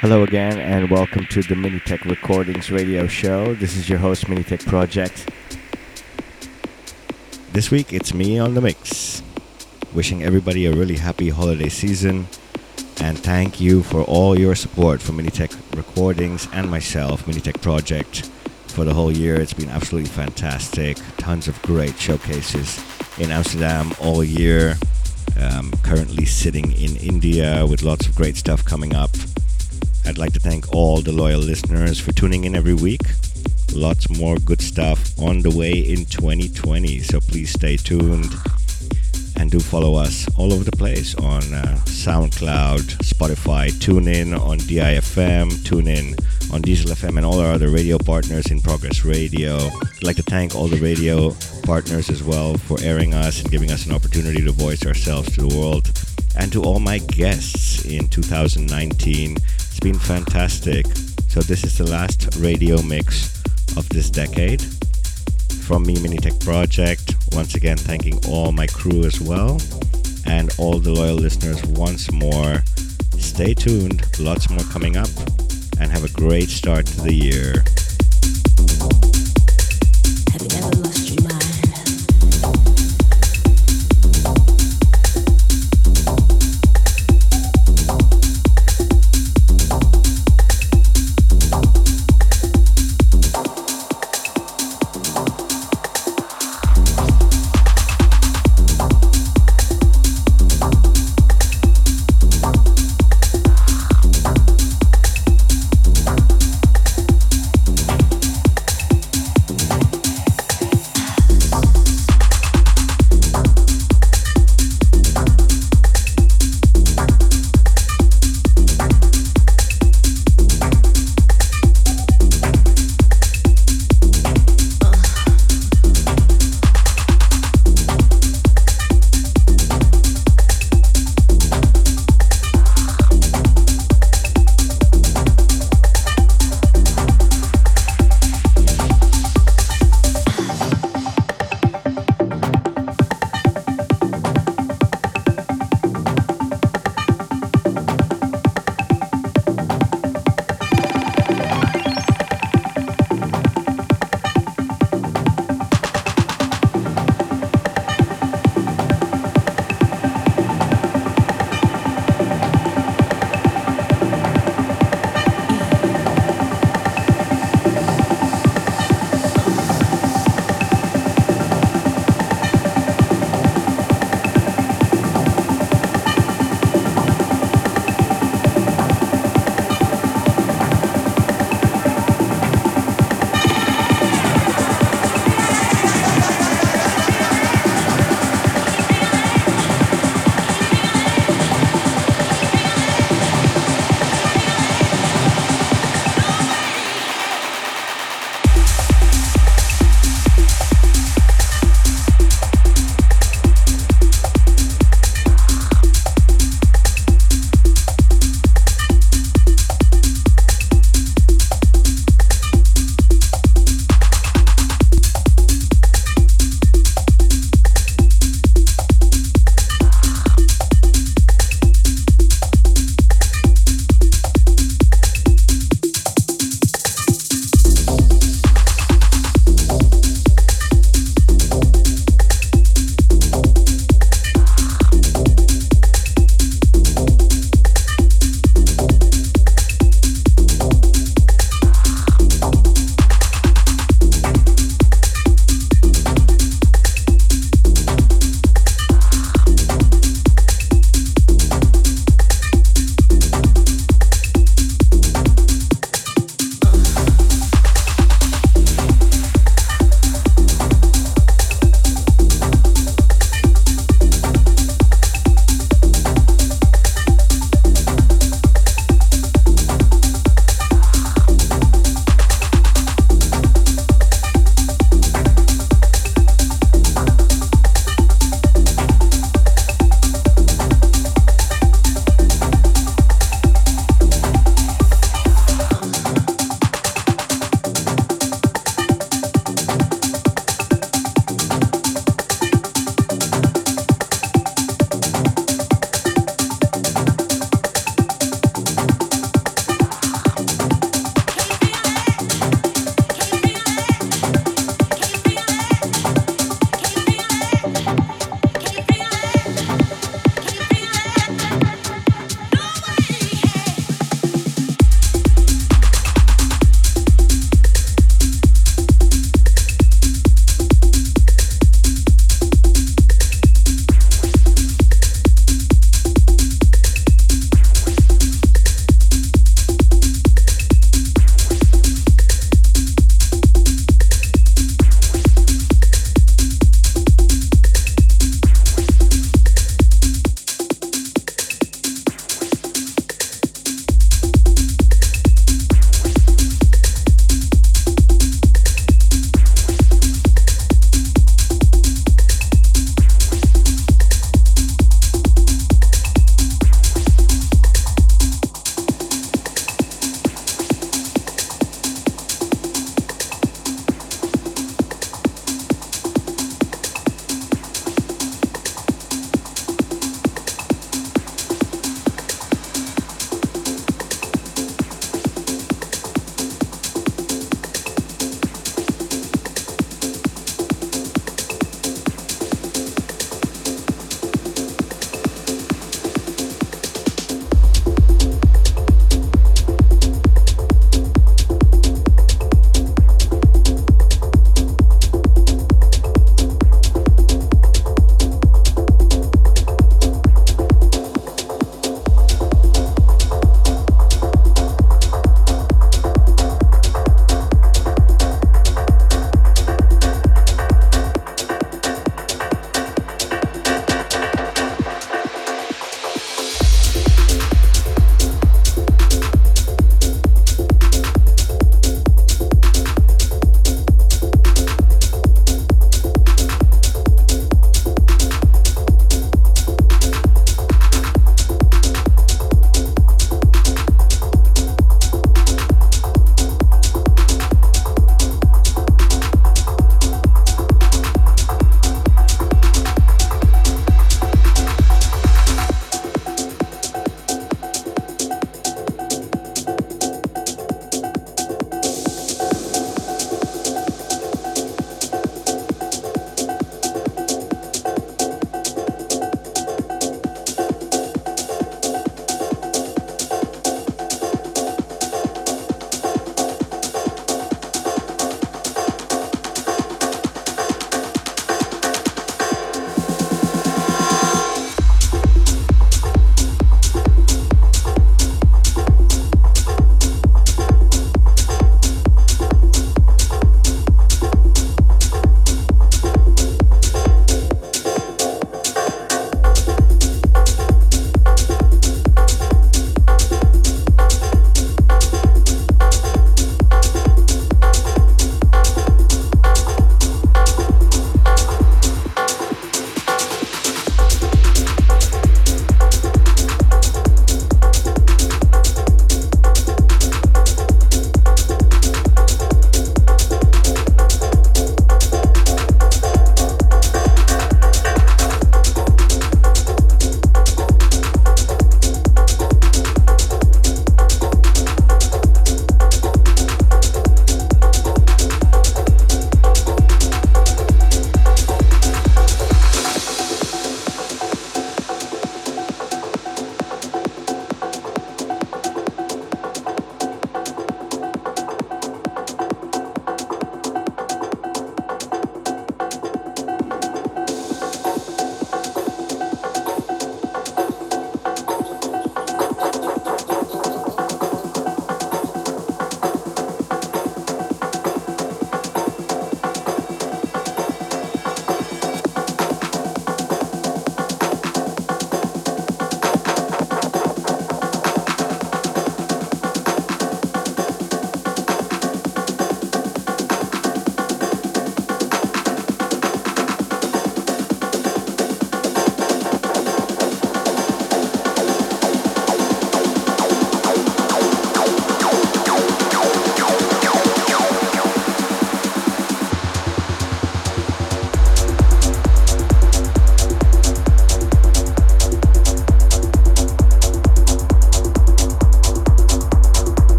Hello again, and welcome to the Minitech Recordings radio show. This is your host, Minitech Project. This week, it's me on the mix. Wishing everybody a really happy holiday season, and thank you for all your support for Minitech Recordings and myself, Minitech Project, for the whole year. It's been absolutely fantastic. Tons of great showcases in Amsterdam all year. Um, currently sitting in India with lots of great stuff coming up. I'd like to thank all the loyal listeners for tuning in every week. Lots more good stuff on the way in 2020, so please stay tuned and do follow us all over the place on uh, SoundCloud, Spotify, TuneIn, on DIFM, TuneIn, on Diesel FM, and all our other radio partners in Progress Radio. I'd like to thank all the radio partners as well for airing us and giving us an opportunity to voice ourselves to the world. And to all my guests in 2019 it's been fantastic. So this is the last radio mix of this decade. From me, Minitech Project. Once again, thanking all my crew as well. And all the loyal listeners once more. Stay tuned, lots more coming up. And have a great start to the year.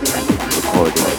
recording.